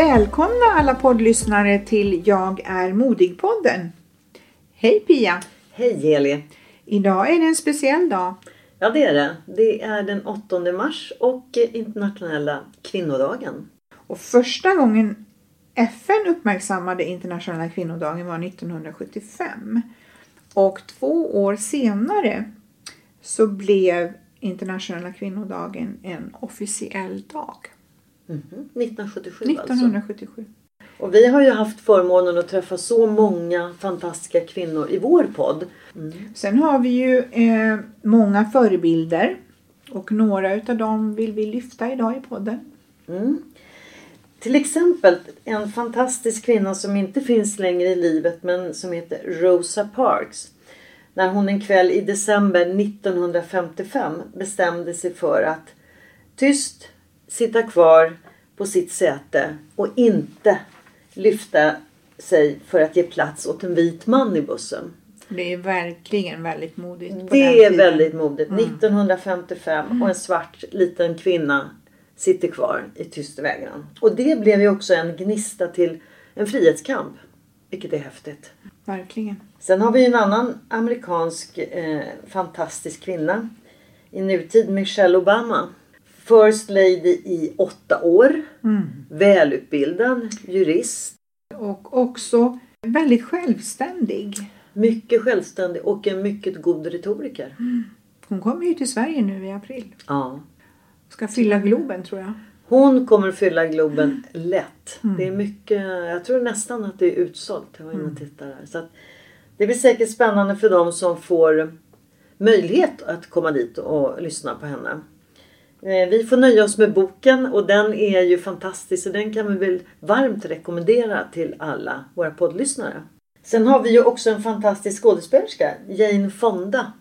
Välkomna alla poddlyssnare till Jag är modig-podden. Hej Pia! Hej Heli! Idag är det en speciell dag. Ja det är det. Det är den 8 mars och internationella kvinnodagen. Och första gången FN uppmärksammade internationella kvinnodagen var 1975. Och två år senare så blev internationella kvinnodagen en officiell dag. Mhm. 1977 alltså. 1977. Och vi har ju haft förmånen att träffa så många fantastiska kvinnor i vår podd. Sen har vi ju eh, många förebilder och några utav dem vill vi lyfta idag i podden. Mm. Till exempel en fantastisk kvinna som inte finns längre i livet men som heter Rosa Parks. När hon en kväll i december 1955 bestämde sig för att tyst sitta kvar på sitt säte och inte lyfta sig för att ge plats åt en vit man i bussen. Det är verkligen väldigt modigt. Det är väldigt modigt. 1955 och en svart liten kvinna sitter kvar i tyst vägran. Och det blev ju också en gnista till en frihetskamp. Vilket är häftigt. Verkligen. Sen har vi en annan amerikansk eh, fantastisk kvinna i nutid, Michelle Obama. First lady i åtta år. Välutbildad jurist. Och också väldigt självständig. Mycket självständig och en mycket god retoriker. Hon kommer ju till Sverige nu i april. Ja. Ska fylla Globen tror jag. Hon kommer fylla Globen lätt. Det är mycket, jag tror nästan att det är utsålt. Jag var inne och tittade där. Så att det blir säkert spännande för dem som får möjlighet att komma dit och lyssna på henne. Eh, Vi får nöja oss med boken och den är ju fantastisk så den kan vi väl varmt rekommendera till alla våra poddlyssnare. Sen har vi ju också en fantastisk skådespelerska, Jane Fonda.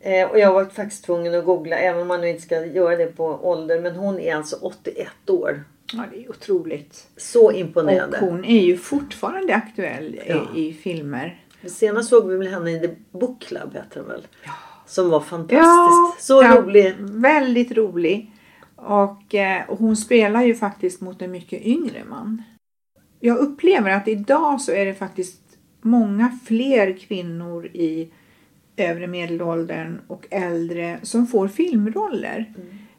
Eh, Och jag var faktiskt tvungen att googla, även om man nu inte ska göra det på ålder. Men hon är alltså 81 år. Ja, det är otroligt. Så Och imponerande. hon är ju fortfarande aktuell Ja. i, i filmer. Senast såg vi väl henne i The Book Club heter den väl? Som var fantastisk. Ja, Så ja, rolig. Väldigt rolig. Och, eh, och hon spelar ju faktiskt mot en mycket yngre man. Jag upplever att idag så är det faktiskt många fler kvinnor i övre medelåldern och äldre som får filmroller.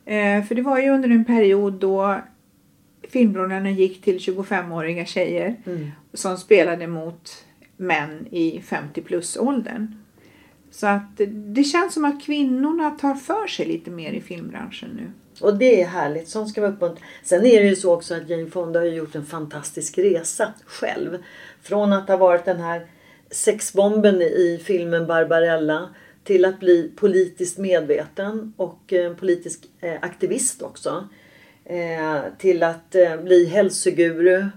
Eh, för det var ju under en period då filmrollerna gick till 25-åriga tjejer som spelade mot män i 50 plus åldern. Så att det känns som att kvinnorna tar för sig lite mer i filmbranschen nu. Och det är härligt. Sånt ska vara uppmuntra. Sen är det ju så också att Jane Fonda har gjort en fantastisk resa själv. Från att ha varit den här sexbomben i filmen Barbarella till att bli politiskt medveten och eh, politisk eh, aktivist också. Eh, till att bli hälsoguru,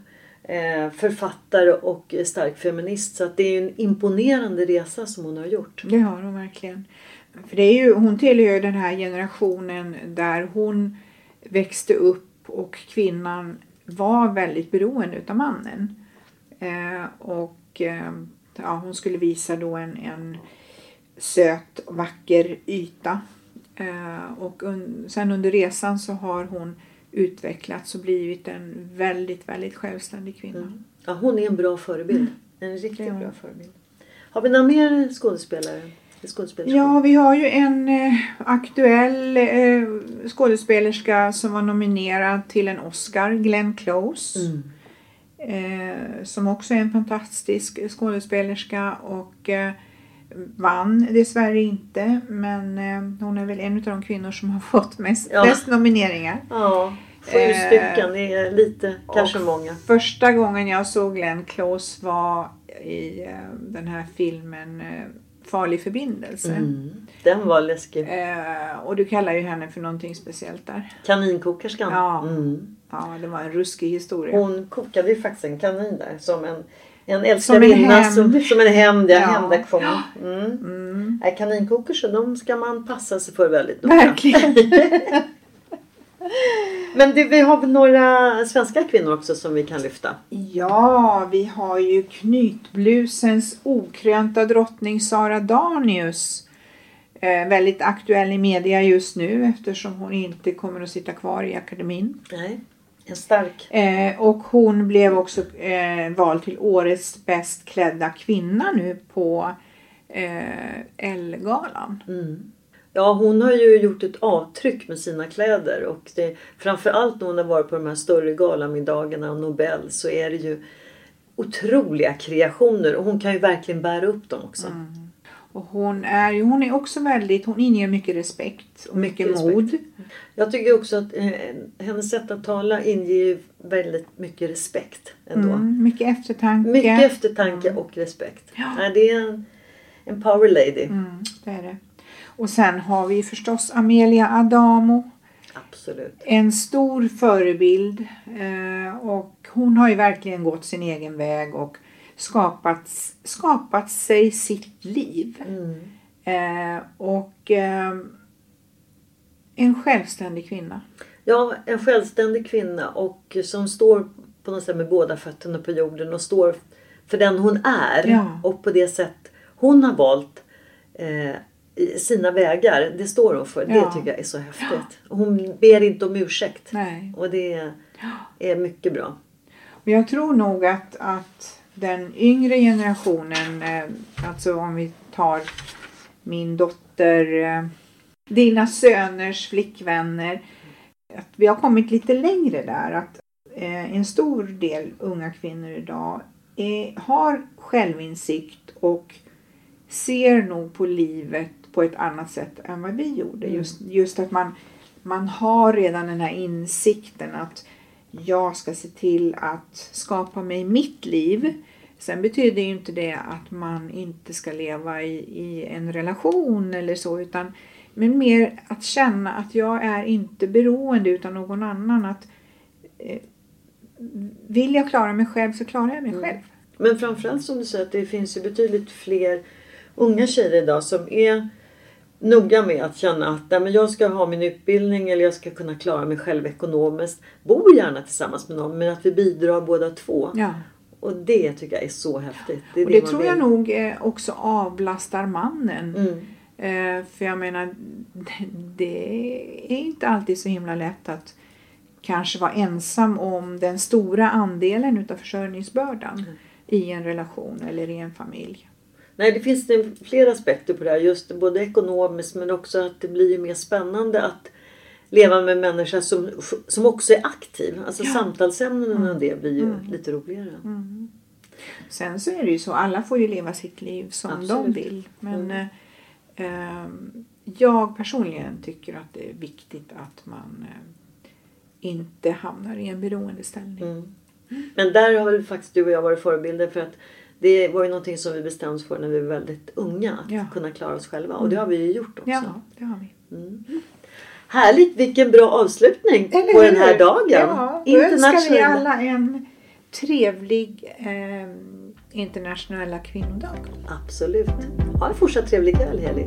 Eh, författare och stark feminist. Så att det är en imponerande resa som hon har gjort. Det har hon verkligen. För det är ju, hon tillhör ju den här generationen där hon växte upp och kvinnan var väldigt beroende utav mannen. Eh, och eh, ja, hon skulle visa då en, en söt och vacker yta. Eh, och un, sen under resan så har hon utvecklats och blivit en väldigt, väldigt självständig kvinna. Mm. Ja, hon är en bra förebild. Mm. En riktigt bra förebild. Har vi några mer skådespelare? Ja, vi har ju en eh, aktuell eh, skådespelerska som var nominerad till en Oscar, Glenn Close. Mm. Eh, som också är en fantastisk skådespelerska och eh, vann dessvärre inte. Men eh, hon är väl en av de kvinnor som har fått mest, Ja. flest nomineringar. Ja, sju Eh, stycken. Det är lite, kanske många. Första gången jag såg Glenn Close var i eh, den här filmen eh, Farlig förbindelse. Mm. Den var läskig. Och du kallar ju henne för någonting speciellt där. Kaninkokerskan. Ja. Mm. Ja, det var en ruskig historia. Hon kokade ju faktiskt en kanin där som en, en älskarinna. Som, som en hämnd, ja. Hämndaktion. Mm. Mm, Nej, Kaninkokerskor de ska man passa sig för väldigt noga. verkligen. Men det, vi har väl några svenska kvinnor också som vi kan lyfta. Ja, vi har ju knytblusens okrönta drottning Sara Danius. Eh, väldigt aktuell i media just nu eftersom hon inte kommer att sitta kvar i akademin. Nej. En stark. Eh, och hon blev också eh, vald till årets bäst klädda kvinna nu på eh, Elle-galan. Mm. Ja, hon har ju gjort ett avtryck med sina kläder och det, framförallt när hon har varit på de här större galamiddagarna och Nobel så är det ju otroliga kreationer och hon kan ju verkligen bära upp dem också. Och hon är hon är också väldigt, hon inger mycket respekt och mycket, Mycket mod. Jag tycker också att eh, hennes sätt att tala inger ju väldigt mycket respekt ändå. Mm, mycket eftertanke. Mycket eftertanke och respekt. Nej, det är en, en power lady. Mm, det är det. Och sen har vi förstås Amelia Adamo. Absolut. En stor förebild. Eh, och hon har ju verkligen gått sin egen väg och skapat, skapat sig sitt liv. Mm. Eh, och eh, en självständig kvinna. Ja, en självständig kvinna och som står på något sätt med båda fötterna på jorden och står för den hon är. Ja. Och på det sätt hon har valt eh, sina vägar. Det står hon för. Ja. Det tycker jag är så häftigt. Hon ber inte om ursäkt. Nej. Och det är mycket bra. Och jag tror nog att, att den yngre generationen, eh, alltså om vi tar min dotter, eh, dina söners flickvänner, att vi har kommit lite längre där. Att eh, en stor del unga kvinnor idag är, har självinsikt och ser nog på livet på ett annat sätt än vad vi gjorde. Just, just att man, man har redan den här insikten att jag ska se till att skapa mig mitt liv. Sen betyder ju inte det att man inte ska leva i, i en relation eller så utan men mer att känna att jag är inte beroende utan någon annan. Att eh, Vill jag klara mig själv så klarar jag mig själv. Men framförallt som du säger att det finns ju betydligt fler unga tjejer idag som är noga med att känna att nej, men jag ska ha min utbildning eller jag ska kunna klara mig själv ekonomiskt. Bor gärna tillsammans med någon men att vi bidrar båda två. Ja. Och det tycker jag är så häftigt. är Och det man tror jag vill. nog eh, också avlastar mannen. Mm. Eh, för jag menar, det är inte alltid så himla lätt att kanske vara ensam om den stora andelen utav försörjningsbördan Mm. i en relation eller i en familj. Nej, det finns flera aspekter på det här. Just både ekonomiskt men också att det blir mer spännande att leva med människor som, som också är aktiv. Alltså samtalsämnena och det blir ju lite roligare. Sen så är det ju så, alla får ju leva sitt liv som de Absolut. vill. Men eh, ehm, jag personligen tycker att det är viktigt att man eh, inte hamnar i en beroendeställning. Mm. Men där har väl faktiskt du och jag varit förebilder för att det var ju någonting som vi bestämde oss för när vi var väldigt unga. Att Ja. kunna klara oss själva. Och det har vi ju gjort också. Ja, det har vi. Härligt! Vilken bra avslutning Eller på hur? den här dagen. Ja, då önskar vi alla en trevlig eh, internationella kvinnodag. Absolut. Ha en fortsatt trevlig kväll Heli.